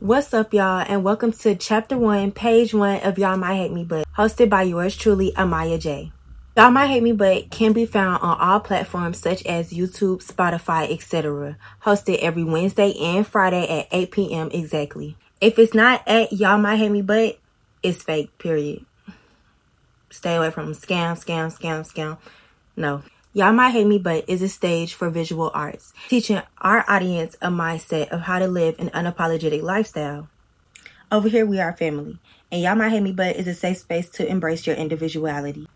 What's up, y'all, and welcome to chapter one, page one of Y'all Might Hate Me But, hosted by yours truly, Amaya J. Y'all Might Hate Me But can be found on all platforms such as YouTube, Spotify, etc. Hosted every Wednesday and Friday at 8 p.m. exactly. If it's not at Y'all Might Hate Me But, it's fake, period. Stay away from scam, scam, scam, scam. No. Y'all Might Hate Me But is a stage for visual arts, teaching our audience a mindset of how to live an unapologetic lifestyle. Over here, we are family, and Y'all Might Hate Me But is a safe space to embrace your individuality.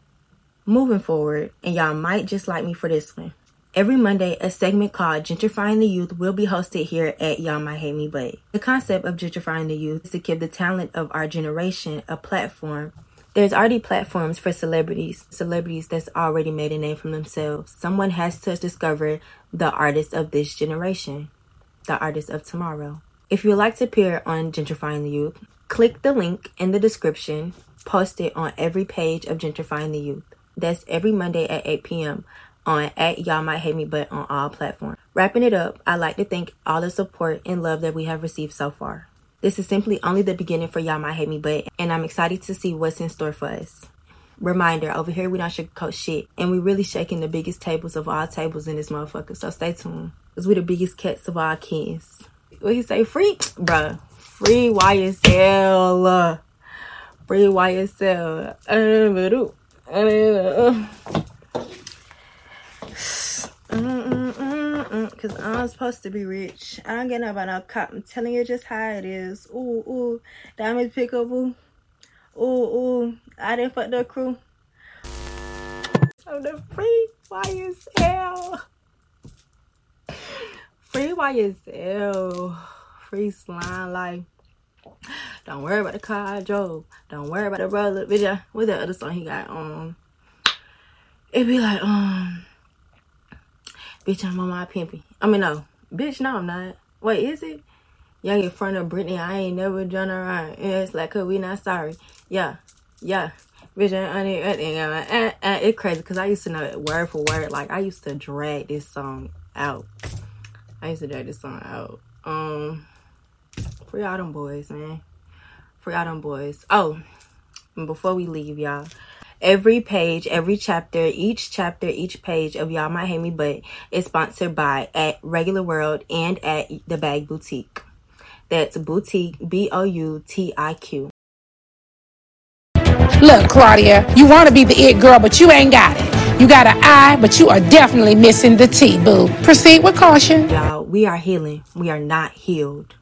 Moving forward, and y'all might just like me for this one. Every Monday, a segment called Gentrifying the Youth will be hosted here at Y'all Might Hate Me But. The concept of gentrifying the youth is to give the talent of our generation a platform there's already platforms for celebrities, celebrities that's already made a name for themselves. Someone has to discover the artist of this generation, the artist of tomorrow. If you would like to appear on Gentrifying the Youth, click the link in the description, post it on every page of Gentrifying the Youth. That's every Monday at 8 p.m. on at Y'all Might Hate Me But on all platforms. Wrapping it up, I'd like to thank all the support and love that we have received so far. This is simply only the beginning for Y'all Might Hate Me But, and I'm excited to see what's in store for us. Reminder, over here we don't sugarcoat shit, and we really shaking the biggest tables of all tables in this motherfucker, so stay tuned. Cause we the biggest cats of our kids. What he say? Free? Bruh. Free YSL. Free YSL. Uh, Cause I'm supposed to be rich. I don't get no about no cop. I'm telling you just how it is. Ooh, ooh. Diamond pickle boo. Ooh, ooh. I didn't fuck the crew. I'm the free YSL. Free YSL. Free slime like don't worry about the car drove. Don't worry about the brother. Bitch, what's the other song he got? Um, it'd be like, um, Bitch, I'm on my pimpy. I mean, no. Bitch, no, I'm not. Wait, is it? Young in front of Britney, I ain't never done around. Yeah, it's like, cause we not sorry. Yeah, yeah. Bitch, it's crazy because I used to know it word for word. Like, I used to drag this song out. I used to drag this song out. Um, free all them boys, man. Free all them boys. Oh, before we leave, y'all, Every page, every chapter, each chapter, each page of Y'all Might Hate Me But is sponsored by at Regular World and at The Bag Boutique. That's boutique, B O U T I Q. Look, Claudia, you want to be the it girl, but you ain't got it. You got an eye, but you are definitely missing the T, boo. Proceed with caution. Y'all, we are healing. We are not healed.